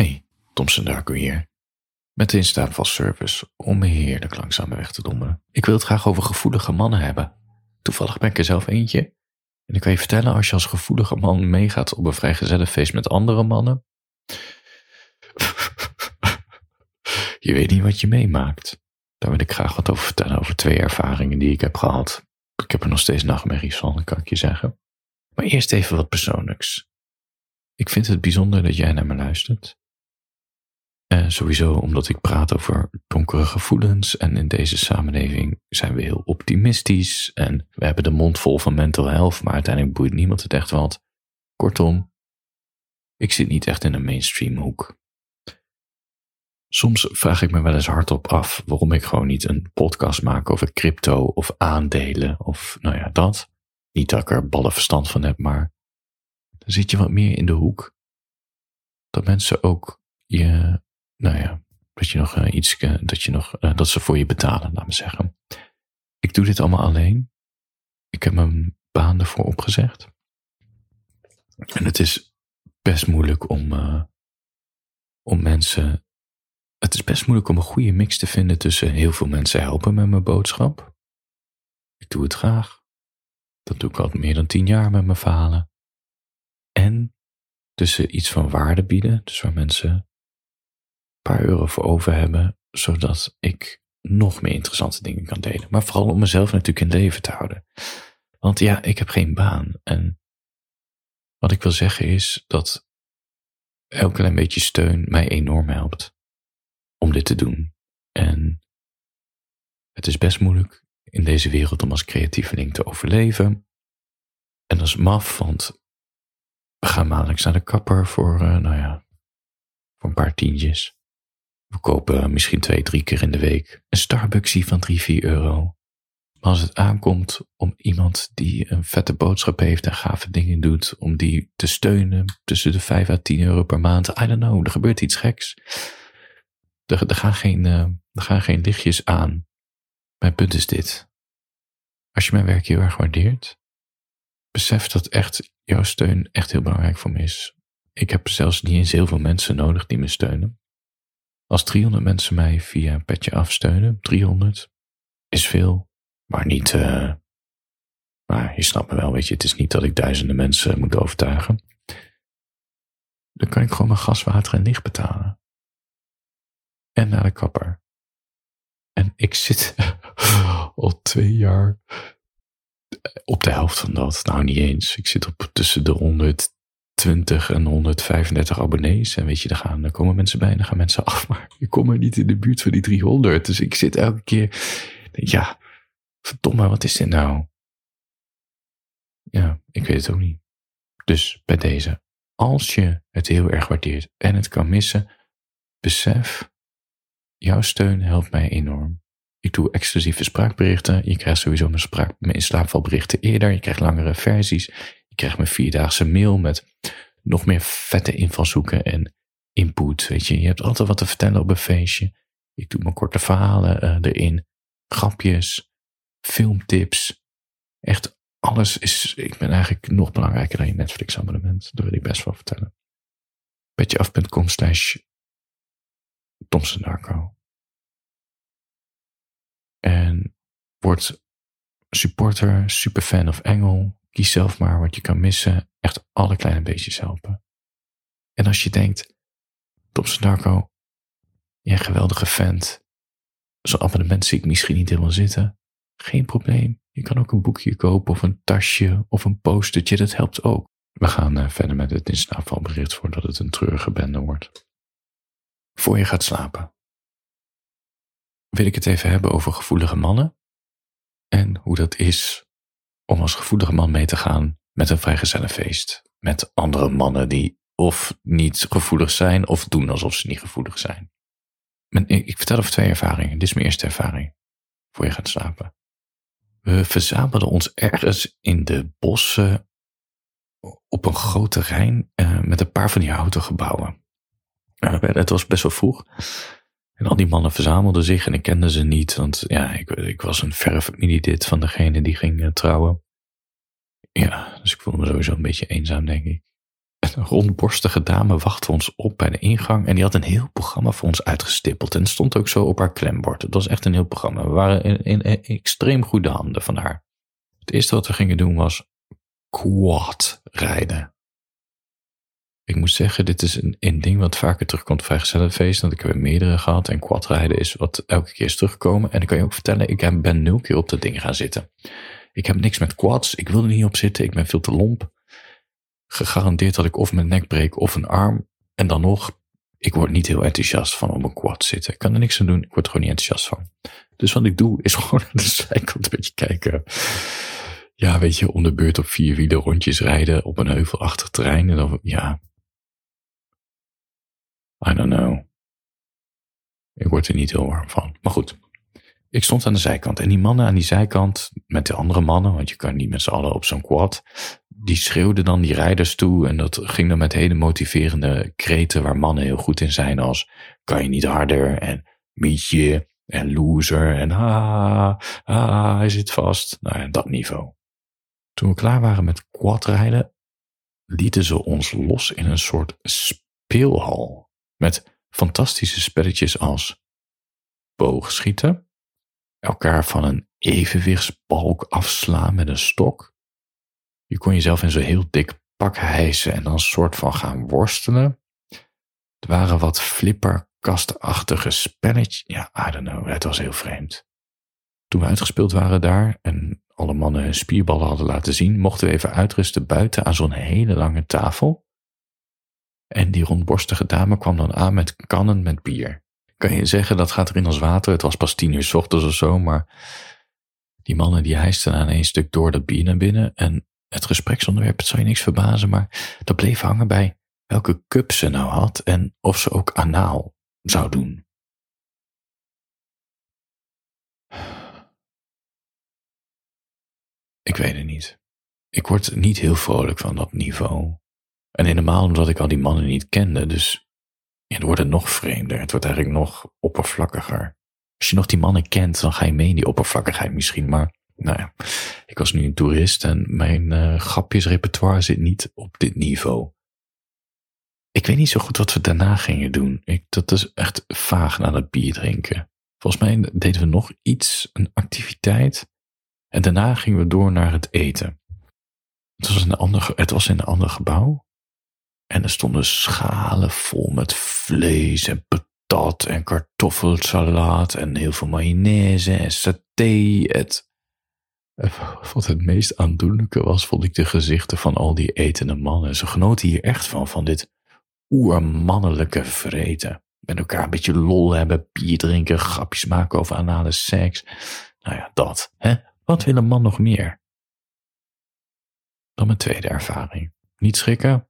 Hey, Thompson Darko hier. Met de instapvalservice om me heerlijk langzaam weg te dommelen. Ik wil het graag over gevoelige mannen hebben. Toevallig ben ik er zelf eentje. En ik kan je vertellen, als je als gevoelige man meegaat op een vrijgezellenfeest met andere mannen. je weet niet wat je meemaakt. Daar wil ik graag wat over vertellen, over twee ervaringen die ik heb gehad. Ik heb er nog steeds nachtmerries van, kan ik je zeggen. Maar eerst even wat persoonlijks. Ik vind het bijzonder dat jij naar me luistert. Uh, sowieso omdat ik praat over donkere gevoelens en in deze samenleving zijn we heel optimistisch en we hebben de mond vol van mental health, maar uiteindelijk boeit niemand het echt wat. Kortom, ik zit niet echt in een mainstream hoek. Soms vraag ik me wel eens hardop af waarom ik gewoon niet een podcast maak over crypto of aandelen of nou ja, dat. Niet dat ik er ballen verstand van heb, maar dan zit je wat meer in de hoek. Dat mensen ook je, nou ja, dat je nog uh, iets, uh, dat je nog, uh, dat ze voor je betalen, laat me zeggen. Ik doe dit allemaal alleen. Ik heb mijn baan ervoor opgezegd. En het is best moeilijk om, om mensen, het is best moeilijk om een goede mix te vinden tussen heel veel mensen helpen met mijn boodschap. Ik doe het graag. Dat doe ik al meer dan tien jaar met mijn verhalen en tussen iets van waarde bieden, dus waar mensen paar euro voor over hebben, zodat ik nog meer interessante dingen kan delen. Maar vooral om mezelf natuurlijk in leven te houden. Want ja, ik heb geen baan. En wat ik wil zeggen is dat elk klein beetje steun mij enorm helpt om dit te doen. En het is best moeilijk in deze wereld om als creatieveling te overleven. En dat is maf, want we gaan maandelijks naar de kapper voor, uh, nou ja, voor een paar tientjes. We kopen misschien twee, drie keer in de week een Starbucksie van 3, 4 euro. Maar als het aankomt om iemand die een vette boodschap heeft en gave dingen doet, om die te steunen tussen de 5 à 10 euro per maand, I don't know, er gebeurt iets geks. Er, er, gaan, geen, uh, er gaan geen lichtjes aan. Mijn punt is dit. Als je mijn werk heel erg waardeert, besef dat echt jouw steun echt heel belangrijk voor me is. Ik heb zelfs niet eens heel veel mensen nodig die me steunen. Als 300 mensen mij via een petje afsteunen, 300 is veel, maar niet. Uh, maar je snapt me wel, weet je, het is niet dat ik duizenden mensen moet overtuigen. Dan kan ik gewoon mijn gas, water en licht betalen. En naar de kapper. En ik zit al twee jaar op de helft van dat. Nou, niet eens. Ik zit op tussen de 120 en 135 abonnees. En weet je, daar, gaan, daar komen mensen bij en gaan mensen af. Maar ik kom er niet in de buurt van die 300. Dus ik zit elke keer. Ja, verdomme, wat is dit nou? Ja, ik weet het ook niet. Dus bij deze, als je het heel erg waardeert en het kan missen, besef, jouw steun helpt mij enorm. Ik doe exclusieve spraakberichten. Je krijgt sowieso mijn, spraak, mijn inslaapvalberichten eerder. Je krijgt langere versies. Je krijgt mijn vierdaagse mail met nog meer vette invalshoeken en input. Weet je, je hebt altijd wat te vertellen op een feestje. Ik doe mijn korte verhalen uh, erin. Grapjes, filmtips. Echt alles is, ik ben eigenlijk nog belangrijker dan je Netflix abonnement. Dat wil ik best wel vertellen. Petjeaf.com slash Thompson Darko. En word supporter, superfan of engel. Kies zelf maar wat je kan missen. Echt alle kleine beetjes helpen. En als je denkt, Thompson Darko, jij geweldige vent. Zo'n abonnement zie ik misschien niet helemaal zitten. Geen probleem. Je kan ook een boekje kopen of een tasje of een postertje. Dat helpt ook. We gaan uh, verder met het instapvalbericht voordat het een treurige bende wordt. Voor je gaat slapen wil ik het even hebben over gevoelige mannen. En hoe dat is om als gevoelige man mee te gaan met een vrijgezellenfeest. Met andere mannen die of niet gevoelig zijn of doen alsof ze niet gevoelig zijn. Ik vertel over twee ervaringen. Dit is mijn eerste ervaring. Voor je gaat slapen. We verzamelden ons ergens in de bossen op een groot terrein uh, met een paar van die houten gebouwen. Uh, het was best wel vroeg. En al die mannen verzamelden zich en ik kende ze niet, want ja, ik, ik was een verre familielid van degene die ging uh, trouwen. Ja, dus ik voelde me sowieso een beetje eenzaam, denk ik. een rondborstige dame wachtte ons op bij de ingang en die had een heel programma voor ons uitgestippeld. En stond ook zo op haar klembord. Het was echt een heel programma. We waren in, in, in extreem goede handen van haar. Het eerste wat we gingen doen was quad rijden. Ik moet zeggen, dit is een, een ding wat vaker terugkomt bij feest. Want ik heb er meerdere gehad. En quadrijden is wat elke keer is teruggekomen. En ik kan je ook vertellen, ik ben nul keer op dat ding gaan zitten. Ik heb niks met quads. Ik wil er niet op zitten. Ik ben veel te lomp. Gegarandeerd dat ik of mijn nek breek of een arm. En dan nog, ik word niet heel enthousiast van op een quad zitten. Ik kan er niks aan doen. Ik word gewoon niet enthousiast van. Dus wat ik doe, is gewoon de zijkant een beetje kijken. Ja, weet je, om de beurt op vier wielen rondjes rijden op een heuvelachtig terrein. En dan, ja, I don't know. Ik word er niet heel warm van. Maar goed, ik stond aan de zijkant. En die mannen aan die zijkant, met de andere mannen, want je kan niet met z'n allen op zo'n quad, die schreeuwden dan die rijders toe. En dat ging dan met hele motiverende kreten waar mannen heel goed in zijn, als kan je niet harder en mietje en loser en ah, ah, hij zit vast. Nou ja, dat niveau. Toen we klaar waren met quadrijden, lieten ze ons los in een soort speelhal. Met fantastische spelletjes als boogschieten, elkaar van een evenwichtsbalk afslaan met een stok. Je kon jezelf in zo'n heel dik pak hijsen en dan soort van gaan worstelen. Er waren wat flipperkastachtige spelletjes. Ja, I don't know, het was heel vreemd. Toen we uitgespeeld waren daar en alle mannen hun spierballen hadden laten zien, mochten we even uitrusten buiten aan zo'n hele lange tafel. En die rondborstige dame kwam dan aan met kannen met bier. Kan je zeggen, dat gaat erin als water. Het was pas tien uur s ochtends of zo, maar die mannen die hijsten aan één stuk door dat bier naar binnen. En het gespreksonderwerp, het zou je niks verbazen, maar dat bleef hangen bij welke cup ze nou had en of ze ook anaal zou doen. Ik weet het niet. Ik word niet heel vrolijk van dat niveau. En helemaal omdat ik al die mannen niet kende, dus het wordt nog vreemder. Het wordt eigenlijk nog oppervlakkiger. Als je nog die mannen kent, dan ga je mee in die oppervlakkigheid misschien. Maar nou ja, ik was nu een toerist en mijn uh, grapjesrepertoire zit niet op dit niveau. Ik weet niet zo goed wat we daarna gingen doen. Ik, dat is echt vaag na het bier drinken. Volgens mij deden we nog iets, een activiteit. En daarna gingen we door naar het eten. Het was, een ander, het was in een ander gebouw. En er stonden schalen vol met vlees en patat en kartoffelsalaat en heel veel mayonaise en saté. Het, wat het meest aandoenlijke was, vond ik de gezichten van al die etende mannen. Ze genoten hier echt van, van dit oermannelijke vreten. Met elkaar een beetje lol hebben, bier drinken, grapjes maken over anale seks. Nou ja, dat. Hè? Wat wil een man nog meer? Dan mijn tweede ervaring. Niet schrikken,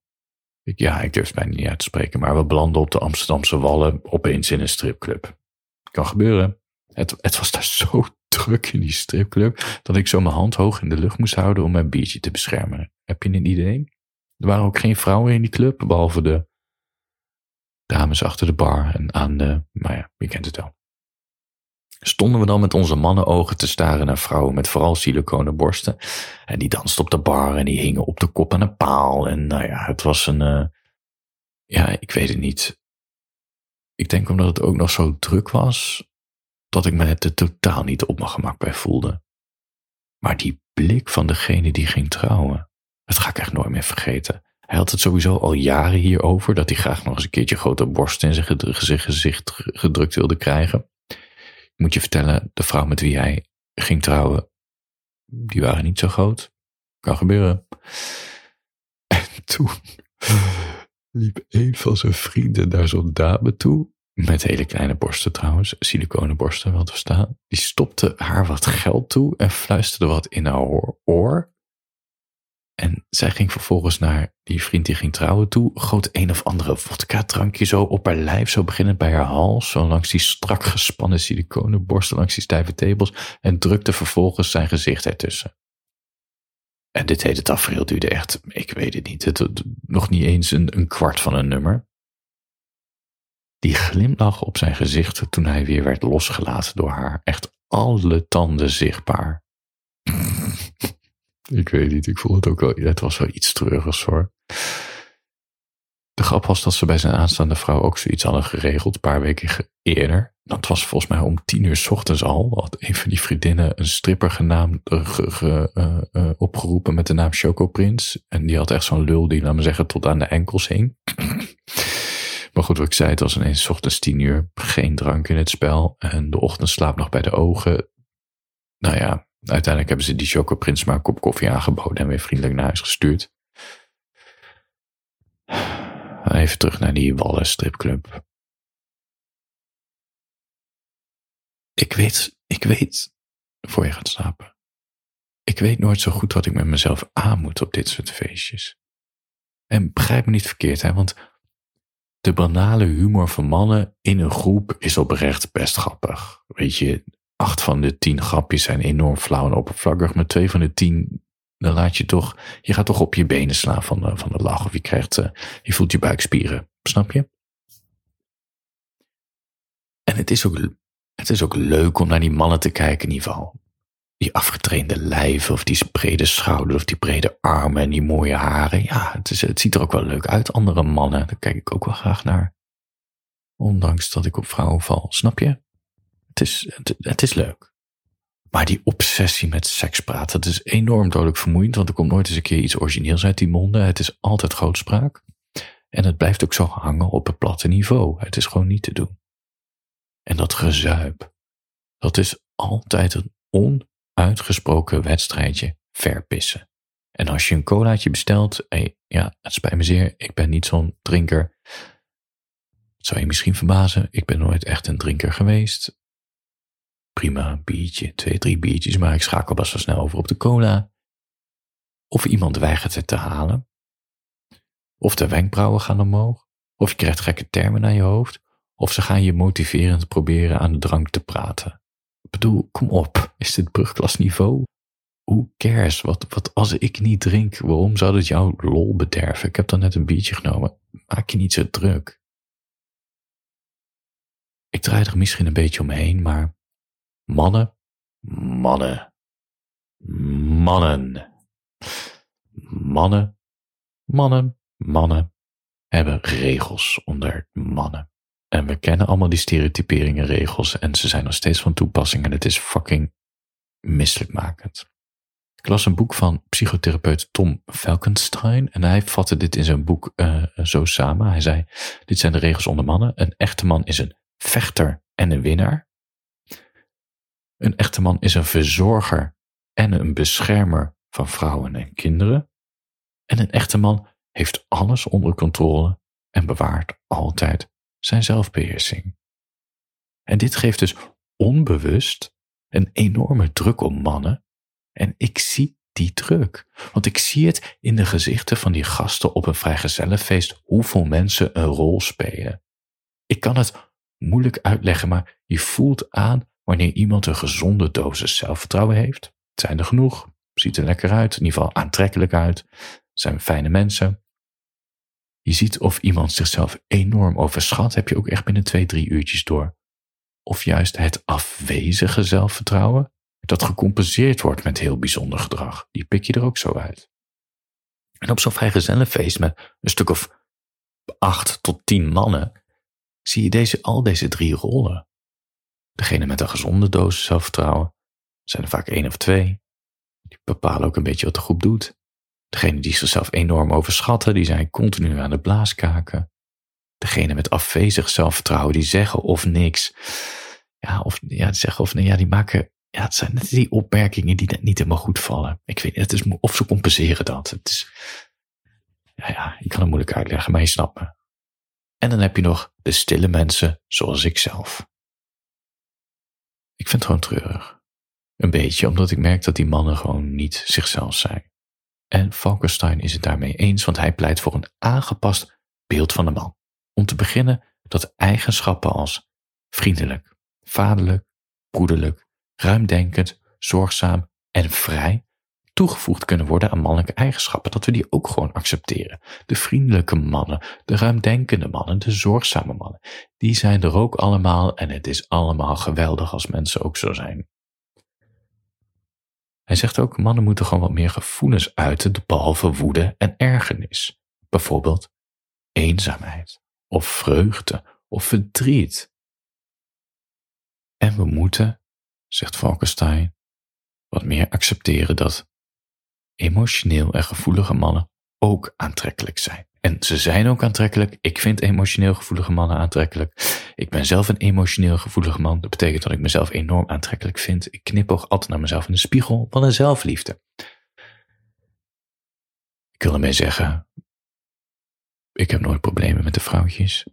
ja, ik durf het bijna niet uit te spreken, maar we belanden op de Amsterdamse Wallen opeens in een stripclub. Kan gebeuren. Het, het was daar zo druk in die stripclub dat ik zo mijn hand hoog in de lucht moest houden om mijn biertje te beschermen. Heb je een idee? Er waren ook geen vrouwen in die club, behalve de dames achter de bar en aan de, maar ja, je kent het wel. Stonden we dan met onze mannenogen te staren naar vrouwen met vooral siliconen borsten. En die dansten op de bar en die hingen op de kop aan een paal. En nou ja, het was een, uh, ja, ik weet het niet. Ik denk omdat het ook nog zo druk was, dat ik me er totaal niet op mijn gemak bij voelde. Maar die blik van degene die ging trouwen, dat ga ik echt nooit meer vergeten. Hij had het sowieso al jaren hierover, dat hij graag nog eens een keertje grote borsten in zijn gezicht gedrukt wilde krijgen moet je vertellen, de vrouw met wie hij ging trouwen, die waren niet zo groot. Kan gebeuren. En toen liep een van zijn vrienden naar zo'n dame toe. Met hele kleine borsten trouwens, siliconen borsten wel te staan. Die stopte haar wat geld toe en fluisterde wat in haar oor. En zij ging vervolgens naar die vriend die ging trouwen toe. Goot een of andere vodka-drankje zo op haar lijf. Zo beginnend bij haar hals. Zo langs die strak gespannen siliconenborsten. Langs die stijve tepels. En drukte vervolgens zijn gezicht ertussen. En dit hele tafereel duurde echt, ik weet het niet. Het, nog niet eens een, een kwart van een nummer. Die glimlach op zijn gezicht toen hij weer werd losgelaten door haar. Echt alle tanden zichtbaar. Ik weet niet, ik voel het ook wel. Het was wel iets treurigs hoor. De grap was dat ze bij zijn aanstaande vrouw ook zoiets hadden geregeld, een paar weken eerder. Dat was volgens mij om tien uur s ochtends al. Had een van die vriendinnen een stripper genaamd, uh, uh, opgeroepen met de naam Choco Prins. En die had echt zo'n lul die, laat me zeggen, tot aan de enkels hing. maar goed, wat ik zei, het was ineens s ochtends tien uur. Geen drank in het spel. En de ochtendslaap nog bij de ogen. Nou ja, uiteindelijk hebben ze die Choco Prins maar een kop koffie aangeboden en weer vriendelijk naar huis gestuurd. Even terug naar die Wallen stripclub. Ik weet, ik weet, voor je gaat slapen. Ik weet nooit zo goed wat ik met mezelf aan moet op dit soort feestjes. En begrijp me niet verkeerd, hè, want de banale humor van mannen in een groep is oprecht best grappig. Weet je, acht van de tien grapjes zijn enorm flauw en oppervlakkig, maar twee van de tien dan laat je toch, je gaat toch op je benen slaan van de, van de lach. Of je krijgt, uh, je voelt je buikspieren. Snap je? En het is, ook, het is ook leuk om naar die mannen te kijken in ieder geval. Die afgetrainde lijven, of die brede schouders, of die brede armen en die mooie haren. Ja, het, is, het ziet er ook wel leuk uit. Andere mannen, daar kijk ik ook wel graag naar. Ondanks dat ik op vrouwen val, snap je? Het is, het, is leuk. Maar die obsessie met seks praten, dat is enorm dodelijk vermoeiend, want er komt nooit eens een keer iets origineels uit die monden. Het is altijd grootspraak. En het blijft ook zo hangen op het platte niveau. Het is gewoon niet te doen. En dat gezuip, dat is altijd een onuitgesproken wedstrijdje verpissen. En als je een colaatje bestelt, ja, het spijt me zeer, ik ben niet zo'n drinker. Zou je misschien verbazen, ik ben nooit echt een drinker geweest prima, biertje, twee, drie biertjes, maar ik schakel best wel snel over op de cola. Of iemand weigert het te halen. Of de wenkbrauwen gaan omhoog. Of je krijgt gekke termen naar je hoofd. Of ze gaan je motiverend proberen aan de drank te praten. Ik bedoel, kom op, is dit brugklasniveau? Hoe cares? Wat, wat als ik niet drink, waarom zou dat jouw lol bederven? Ik heb dan net een biertje genomen. Maak je niet zo druk. Ik draai er misschien een beetje omheen, maar Mannen, mannen, mannen. Mannen, mannen, mannen hebben regels onder mannen. En we kennen allemaal die stereotyperingen regels en ze zijn nog steeds van toepassing en het is fucking misselijkmakend. Ik las een boek van psychotherapeut Tom Falkenstein en hij vatte dit in zijn boek uh, zo samen. Hij zei, dit zijn de regels onder mannen. Een echte man is een vechter en een winnaar. Een echte man is een verzorger en een beschermer van vrouwen en kinderen. En een echte man heeft alles onder controle en bewaart altijd zijn zelfbeheersing. En dit geeft dus onbewust een enorme druk op mannen. En ik zie die druk. Want ik zie het in de gezichten van die gasten op een vrijgezellenfeest hoeveel mensen een rol spelen. Ik kan het moeilijk uitleggen, maar je voelt aan Wanneer iemand een gezonde dosis zelfvertrouwen heeft, zijn er genoeg, ziet er lekker uit, in ieder geval aantrekkelijk uit, zijn fijne mensen. Je ziet of iemand zichzelf enorm overschat, heb je ook echt binnen twee, drie uurtjes door. Of juist het afwezige zelfvertrouwen, dat gecompenseerd wordt met heel bijzonder gedrag, die pik je er ook zo uit. En op zo'n vrijgezellenfeest met een stuk of acht tot tien mannen, zie je deze, al deze drie rollen. Degene met een gezonde dosis zelfvertrouwen zijn er vaak één of twee. Die bepalen ook een beetje wat de groep doet. Degene die zichzelf enorm overschatten, die zijn continu aan de blaaskaken. Degene met afwezig zelfvertrouwen, die zeggen of niks. Ja, of ja, zeggen of ja, die maken. Ja, het zijn net die opmerkingen die niet helemaal goed vallen. Ik weet niet, het is, of ze compenseren dat. Het is, ja, ja, ik kan het moeilijk uitleggen, maar je snapt me. En dan heb je nog de stille mensen zoals ik zelf. Ik vind het gewoon treurig. Een beetje, omdat ik merk dat die mannen gewoon niet zichzelf zijn. En Falkenstein is het daarmee eens, want hij pleit voor een aangepast beeld van de man. Om te beginnen dat eigenschappen als vriendelijk, vaderlijk, broederlijk, ruimdenkend, zorgzaam en vrij toegevoegd kunnen worden aan mannelijke eigenschappen, dat we die ook gewoon accepteren. De vriendelijke mannen, de ruimdenkende mannen, de zorgzame mannen, die zijn er ook allemaal en het is allemaal geweldig als mensen ook zo zijn. Hij zegt ook, mannen moeten gewoon wat meer gevoelens uiten, behalve woede en ergernis. Bijvoorbeeld eenzaamheid of vreugde of verdriet. En we moeten, zegt Falkenstein, wat meer accepteren dat emotioneel en gevoelige mannen ook aantrekkelijk zijn. En ze zijn ook aantrekkelijk. Ik vind emotioneel gevoelige mannen aantrekkelijk. Ik ben zelf een emotioneel gevoelige man. Dat betekent dat ik mezelf enorm aantrekkelijk vind. Ik knip ook altijd naar mezelf in de spiegel van een zelfliefde. Ik wil ermee zeggen, ik heb nooit problemen met de vrouwtjes.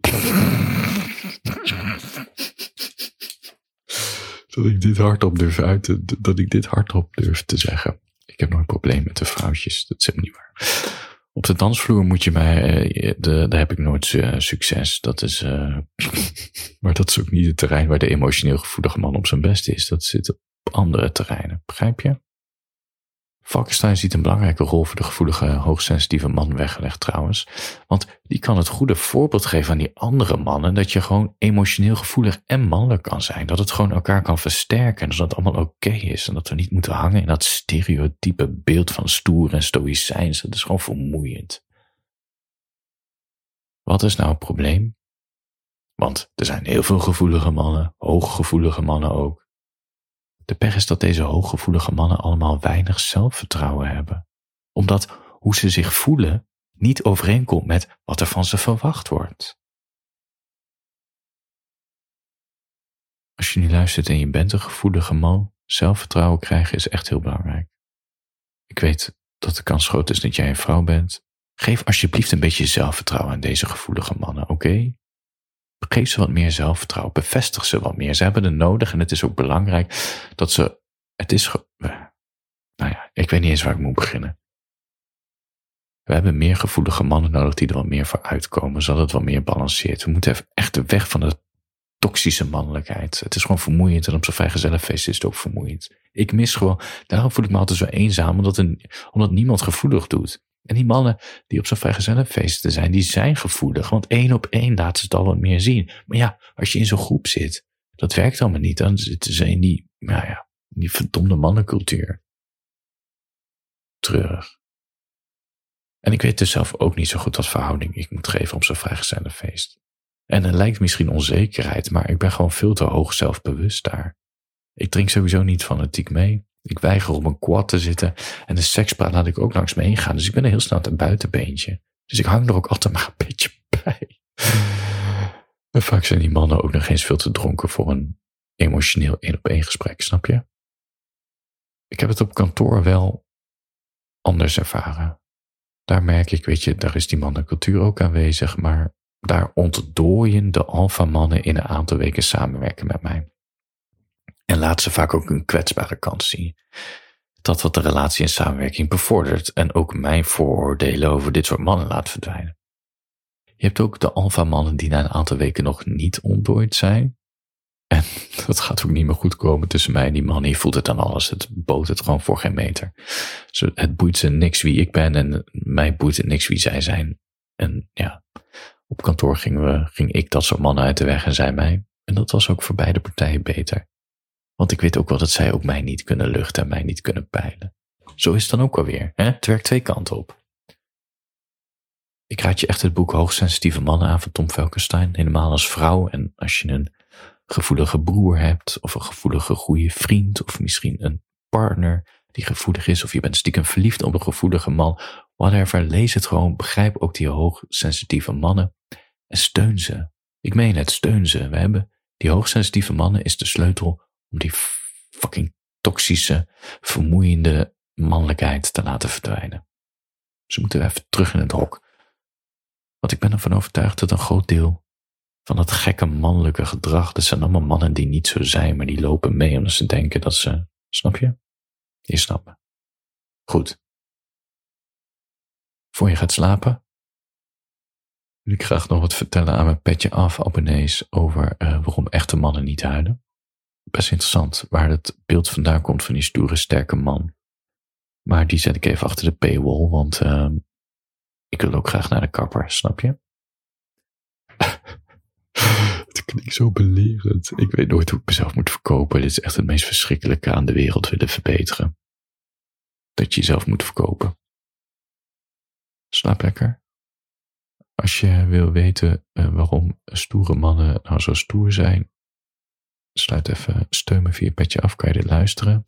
dat ik dit hardop durf uit dat ik dit hardop durf te zeggen. Ik heb nooit problemen met de vrouwtjes. Dat is helemaal niet waar. Op de dansvloer moet je mij, uh, de, daar heb ik nooit uh, succes. Dat is, uh, maar dat is ook niet het terrein waar de emotioneel gevoelige man op zijn best is. Dat zit op andere terreinen. Begrijp je? Falkenstein ziet een belangrijke rol voor de gevoelige, hoogsensitieve man weggelegd trouwens. Want die kan het goede voorbeeld geven aan die andere mannen dat je gewoon emotioneel gevoelig en mannelijk kan zijn. Dat het gewoon elkaar kan versterken en dat het allemaal oké is. En dat we niet moeten hangen in dat stereotype beeld van stoer en stoïcijns. Dat is gewoon vermoeiend. Wat is nou het probleem? Want er zijn heel veel gevoelige mannen, hooggevoelige mannen ook. De pech is dat deze hooggevoelige mannen allemaal weinig zelfvertrouwen hebben, omdat hoe ze zich voelen niet overeenkomt met wat er van ze verwacht wordt. Als je nu luistert en je bent een gevoelige man, zelfvertrouwen krijgen is echt heel belangrijk. Ik weet dat de kans groot is dat jij een vrouw bent. Geef alsjeblieft een beetje zelfvertrouwen aan deze gevoelige mannen, oké? Geef ze wat meer zelfvertrouwen. Bevestig ze wat meer. Ze hebben het nodig en het is ook belangrijk dat ze. Het is. Nou ja, ik weet niet eens waar ik moet beginnen. We hebben meer gevoelige mannen nodig die er wat meer voor uitkomen, zodat het wat meer balanceert. We moeten echt de weg van de toxische mannelijkheid. Het is gewoon vermoeiend en op zo'n vrijgezellenfeest is het ook vermoeiend. Ik mis gewoon, daarom voel ik me altijd zo eenzaam, omdat, een, omdat niemand gevoelig doet. En die mannen die op zo'n vrijgezellenfeesten zijn, die zijn gevoelig. Want één op één laten ze het al wat meer zien. Maar ja, als je in zo'n groep zit, dat werkt allemaal niet. Dan zitten ze in die, nou ja, die verdomde mannencultuur. Treurig. En ik weet dus zelf ook niet zo goed wat verhouding ik moet geven op zo'n vrijgezellenfeest. En er lijkt misschien onzekerheid, maar ik ben gewoon veel te hoog zelfbewust daar. Ik drink sowieso niet fanatiek mee. Ik weiger op een quad te zitten en de sekspraat laat ik ook langs me heen gaan. Dus ik ben er heel snel een buitenbeentje. Dus ik hang er ook altijd maar een beetje bij. En vaak zijn die mannen ook nog eens veel te dronken voor een emotioneel één op één gesprek, snap je? Ik heb het op kantoor wel anders ervaren. Daar merk ik, weet je, daar is die mannencultuur ook aanwezig, maar daar ontdooien de alfamannen in een aantal weken samenwerken met mij. En laat ze vaak ook een kwetsbare kant zien. Dat wat de relatie en samenwerking bevordert en ook mijn vooroordelen over dit soort mannen laat verdwijnen. Je hebt ook de alfamannen die na een aantal weken nog niet ontdooid zijn. En dat gaat ook niet meer goed komen tussen mij en die man. Je voelt het aan alles. Het boot het gewoon voor geen meter. Het boeit ze niks wie ik ben en mij boeit het niks wie zij zijn. En ja, op kantoor gingen we, ging ik dat soort mannen uit de weg en zij mij. En dat was ook voor beide partijen beter. Want ik weet ook wel dat zij ook mij niet kunnen luchten en mij niet kunnen peilen. Zo is het dan ook alweer. Hè? Het werkt twee kanten op. Ik raad je echt het boek Hoogsensitieve Mannen aan van Tom Velkenstein. Helemaal als vrouw en als je een gevoelige broer hebt, of een gevoelige goede vriend, of misschien een partner die gevoelig is, of je bent stiekem verliefd op een gevoelige man, whatever, lees het gewoon, begrijp ook die hoogsensitieve mannen en steun ze. Ik meen het, steun ze. We hebben die hoogsensitieve mannen is de sleutel om die fucking toxische, vermoeiende mannelijkheid te laten verdwijnen. Ze moeten even terug in het hok. Want ik ben ervan overtuigd dat een groot deel van dat gekke mannelijke gedrag, dat zijn allemaal mannen die niet zo zijn, maar die lopen mee omdat ze denken dat ze, snap je? Je snapt Goed. Voor je gaat slapen, wil ik graag nog wat vertellen aan mijn petje af abonnees over uh, waarom echte mannen niet huilen best interessant waar het beeld vandaan komt van die stoere, sterke man. Maar die zet ik even achter de paywall, want uh, ik wil ook graag naar de kapper, snap je? het klinkt zo belerend. Ik weet nooit hoe ik mezelf moet verkopen. Dit is echt het meest verschrikkelijke aan de wereld willen verbeteren. Dat je jezelf moet verkopen. Slaap lekker. Als je wil weten uh, waarom stoere mannen nou zo stoer zijn, sluit even steun me via petje af, kan je dit luisteren.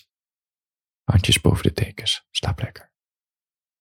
Handjes boven de tekens. Slaap lekker.